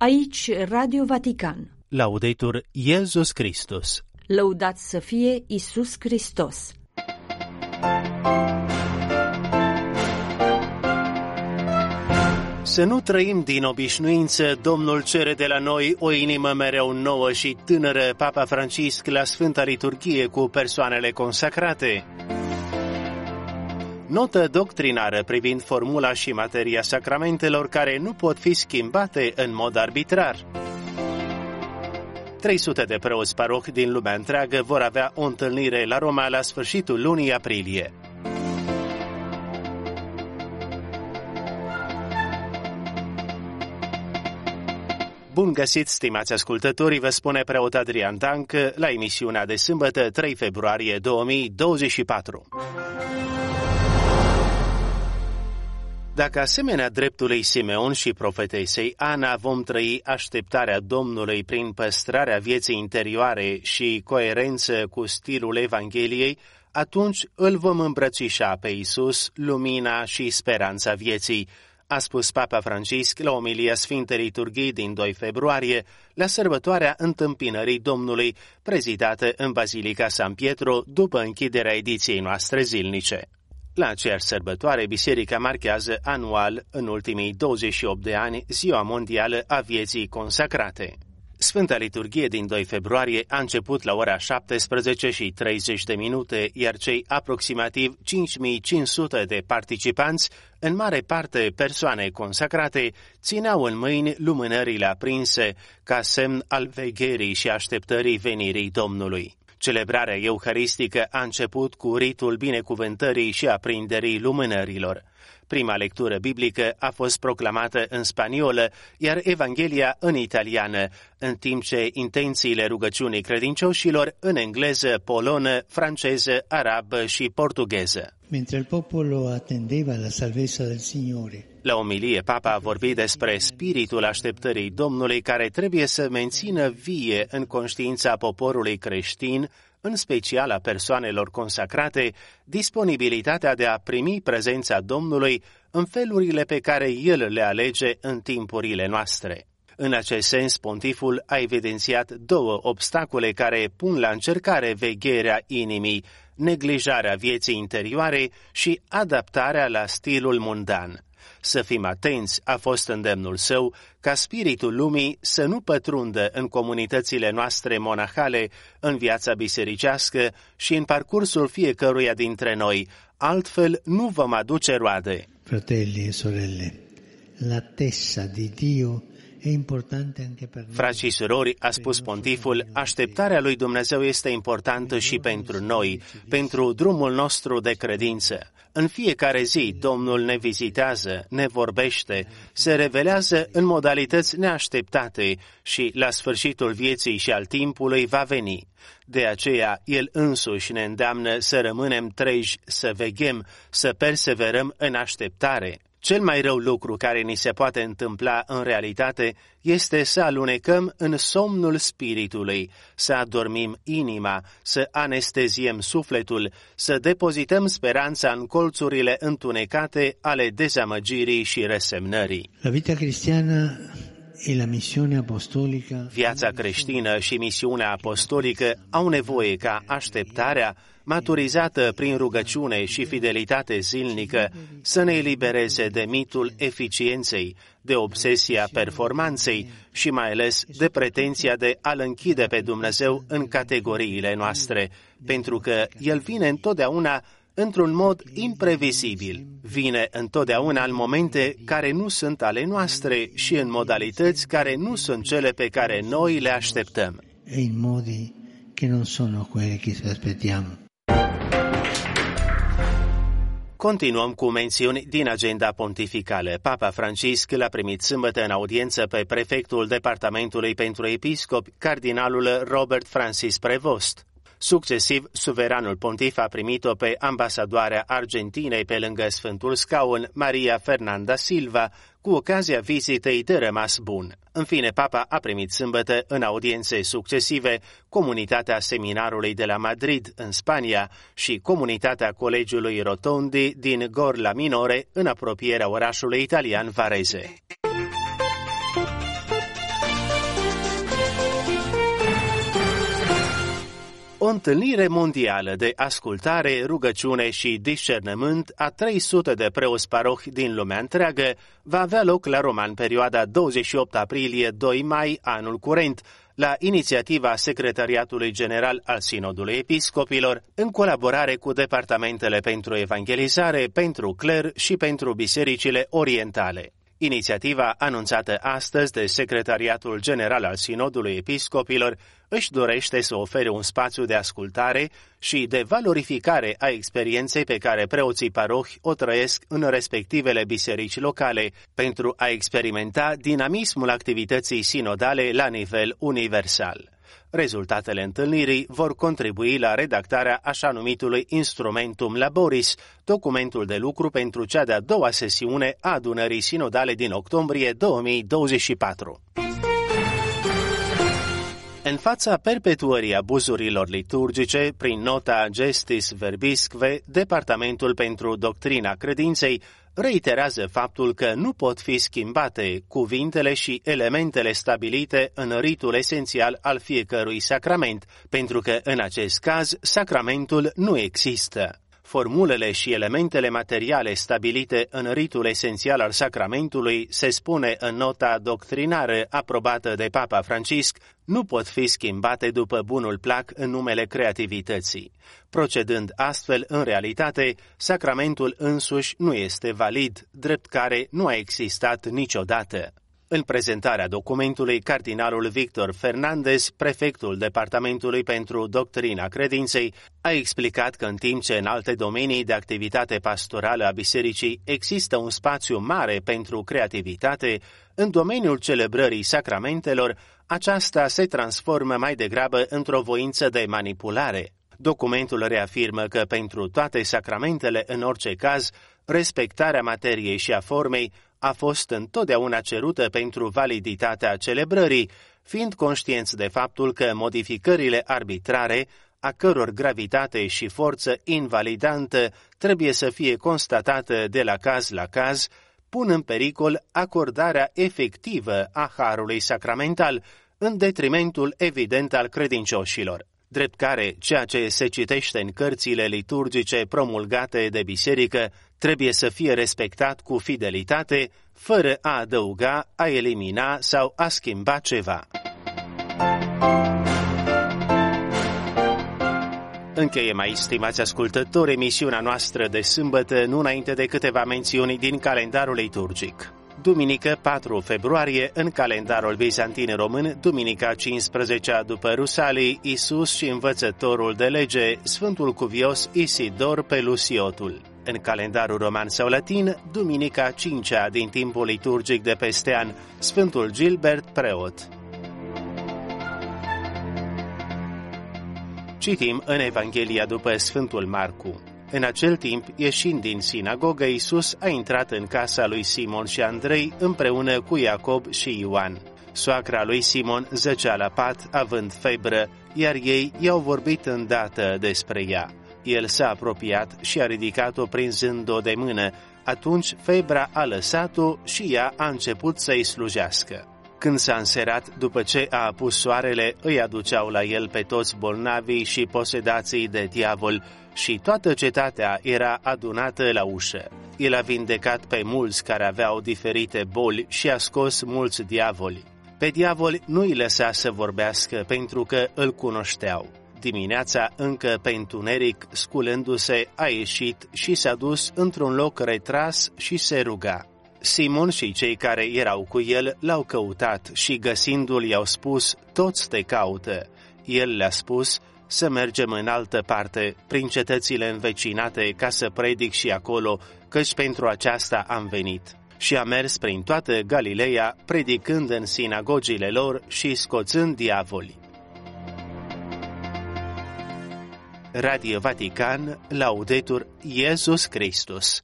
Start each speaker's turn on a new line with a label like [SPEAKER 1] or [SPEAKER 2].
[SPEAKER 1] Aici Radio Vatican.
[SPEAKER 2] Laudetur Iesus Christus.
[SPEAKER 1] Lăudat să fie Isus Hristos.
[SPEAKER 2] Să nu trăim din obișnuință, Domnul cere de la noi o inimă mereu nouă și tânără, Papa Francisc la Sfânta Liturghie cu persoanele consacrate. Notă doctrinară privind formula și materia sacramentelor care nu pot fi schimbate în mod arbitrar. 300 de preoți paroh din lumea întreagă vor avea o întâlnire la Roma la sfârșitul lunii aprilie. Bun găsit, stimați ascultători, vă spune preot Adrian Danc la emisiunea de sâmbătă 3 februarie 2024. Dacă asemenea dreptului Simeon și profetei săi Ana vom trăi așteptarea Domnului prin păstrarea vieții interioare și coerență cu stilul Evangheliei, atunci îl vom îmbrățișa pe Isus, lumina și speranța vieții, a spus Papa Francisc la omilia Sfintei Liturghii din 2 februarie, la sărbătoarea întâmpinării Domnului, prezidată în Bazilica San Pietro după închiderea ediției noastre zilnice. La aceeași sărbătoare, biserica marchează anual, în ultimii 28 de ani, Ziua Mondială a Vieții Consacrate. Sfânta Liturghie din 2 februarie a început la ora 17 și 30 de minute, iar cei aproximativ 5500 de participanți, în mare parte persoane consacrate, țineau în mâini lumânările aprinse ca semn al vegherii și așteptării venirii Domnului. Celebrarea euharistică a început cu ritul binecuvântării și aprinderii lumânărilor. Prima lectură biblică a fost proclamată în spaniolă, iar Evanghelia în italiană, în timp ce intențiile rugăciunii credincioșilor în engleză, polonă, franceză, arabă și portugheză.
[SPEAKER 3] Mentre il popolo attendeva la salvezza del Signore,
[SPEAKER 2] La omilie, Papa a vorbit despre spiritul așteptării Domnului care trebuie să mențină vie în conștiința poporului creștin, în special a persoanelor consacrate, disponibilitatea de a primi prezența Domnului în felurile pe care El le alege în timpurile noastre. În acest sens, pontiful a evidențiat două obstacole care pun la încercare vegherea inimii, neglijarea vieții interioare și adaptarea la stilul mundan. Să fim atenți a fost îndemnul său ca spiritul lumii să nu pătrundă în comunitățile noastre monahale, în viața bisericească și în parcursul fiecăruia dintre noi, altfel nu vom aduce roade.
[SPEAKER 3] fratelli e sorelle, l'attesa di Dio è importante anche per noi.
[SPEAKER 2] Frați și surori, a spus pontiful, așteptarea lui Dumnezeu este importantă și pentru noi, pentru drumul nostru de credință. În fiecare zi, Domnul ne vizitează, ne vorbește, se revelează în modalități neașteptate și, la sfârșitul vieții și al timpului, va veni. De aceea, El însuși ne îndeamnă să rămânem treji, să veghem, să perseverăm în așteptare. Cel mai rău lucru care ni se poate întâmpla în realitate este să alunecăm în somnul spiritului, să adormim inima, să anesteziem sufletul, să depozităm speranța în colțurile întunecate ale dezamăgirii și resemnării.
[SPEAKER 3] La vita cristiana e la missione apostolica
[SPEAKER 2] Viața creștină și misiunea apostolică au nevoie ca așteptarea, maturizată prin rugăciune și fidelitate zilnică, să ne elibereze de mitul eficienței, de obsesia performanței și mai ales de pretenția de a-L închide pe Dumnezeu în categoriile noastre, pentru că El vine întotdeauna într-un mod imprevizibil. Vine întotdeauna în momente care nu sunt ale noastre și în modalități care nu sunt cele pe care noi le așteptăm.
[SPEAKER 3] e in modi che non sono quelli che ci aspettiamo.
[SPEAKER 2] Continuăm cu mențiuni din agenda pontificală. Papa Francisc l-a primit sâmbătă în audiență pe prefectul Departamentului pentru Episcopi, cardinalul Robert Francis Prevost. Succesiv, suveranul pontif a primit-o pe ambasadoarea Argentinei pe lângă Sfântul Scaun, Maria Fernanda Silva, cu ocazia vizitei de rămas bun. În fine, papa a primit sâmbătă în audiențe succesive comunitatea seminarului de la Madrid, în Spania, și comunitatea colegiului Rotondi din Gorla Minore, în apropierea orașului italian Varese. Întâlnire mondială de ascultare, rugăciune și discernământ a 300 de preoți parohi din lumea întreagă va avea loc la Roman perioada 28 aprilie-2 mai anul curent, la inițiativa Secretariatului General al Sinodului Episcopilor, în colaborare cu departamentele pentru evangelizare, pentru cler și pentru bisericile orientale. Inițiativa anunțată astăzi de Secretariatul General al Sinodului Episcopilor își dorește să ofere un spațiu de ascultare și de valorificare a experienței pe care preoții parohi o trăiesc în respectivele biserici locale pentru a experimenta dinamismul activității sinodale la nivel universal. Rezultatele întâlnirii vor contribui la redactarea așa numitului Instrumentum Laboris, documentul de lucru pentru cea de-a doua sesiune a adunării sinodale din octombrie 2024. În fața perpetuării abuzurilor liturgice, prin nota Gestis Verbisque, Departamentul pentru Doctrina Credinței reiterează faptul că nu pot fi schimbate cuvintele și elementele stabilite în ritul esențial al fiecărui sacrament, pentru că în acest caz sacramentul nu există formulele și elementele materiale stabilite în ritul esențial al sacramentului, se spune în nota doctrinară aprobată de Papa Francisc, nu pot fi schimbate după bunul plac în numele creativității. Procedând astfel, în realitate, sacramentul însuși nu este valid, drept care nu a existat niciodată. În prezentarea documentului, cardinalul Victor Fernandez, prefectul Departamentului pentru Doctrina Credinței, a explicat că în timp ce în alte domenii de activitate pastorală a bisericii există un spațiu mare pentru creativitate, în domeniul celebrării sacramentelor, aceasta se transformă mai degrabă într-o voință de manipulare. Documentul reafirmă că pentru toate sacramentele, în orice caz, respectarea materiei și a formei a fost întotdeauna cerută pentru validitatea celebrării, fiind conștienți de faptul că modificările arbitrare, a căror gravitate și forță invalidantă trebuie să fie constatată de la caz la caz, pun în pericol acordarea efectivă a harului sacramental, în detrimentul evident al credincioșilor drept care ceea ce se citește în cărțile liturgice promulgate de biserică trebuie să fie respectat cu fidelitate, fără a adăuga, a elimina sau a schimba ceva. Încheie mai, stimați ascultători, emisiunea noastră de sâmbătă, nu înainte de câteva mențiuni din calendarul liturgic. Duminică 4 februarie, în calendarul bizantin român, duminica 15 după Rusalii, Isus și învățătorul de lege, Sfântul Cuvios Isidor Pelusiotul. În calendarul roman sau latin, duminica 5 din timpul liturgic de peste an, Sfântul Gilbert Preot. Citim în Evanghelia după Sfântul Marcu. În acel timp, ieșind din sinagogă, Iisus a intrat în casa lui Simon și Andrei împreună cu Iacob și Ioan. Soacra lui Simon zăcea la pat, având febră, iar ei i-au vorbit îndată despre ea. El s-a apropiat și a ridicat-o prinzând-o de mână. Atunci febra a lăsat-o și ea a început să-i slujească. Când s-a înserat, după ce a apus soarele, îi aduceau la el pe toți bolnavii și posedații de diavol și toată cetatea era adunată la ușă. El a vindecat pe mulți care aveau diferite boli și a scos mulți diavoli. Pe diavoli nu îi lăsa să vorbească pentru că îl cunoșteau. Dimineața, încă pe întuneric, sculându-se, a ieșit și s-a dus într-un loc retras și se ruga. Simon și cei care erau cu el l-au căutat și găsindu-l i-au spus, toți te caută. El le-a spus, să mergem în altă parte, prin cetățile învecinate, ca să predic și acolo, căci pentru aceasta am venit. Și a mers prin toată Galileea, predicând în sinagogile lor și scoțând diavoli. Radio Vatican, Laudetur Iesus Christus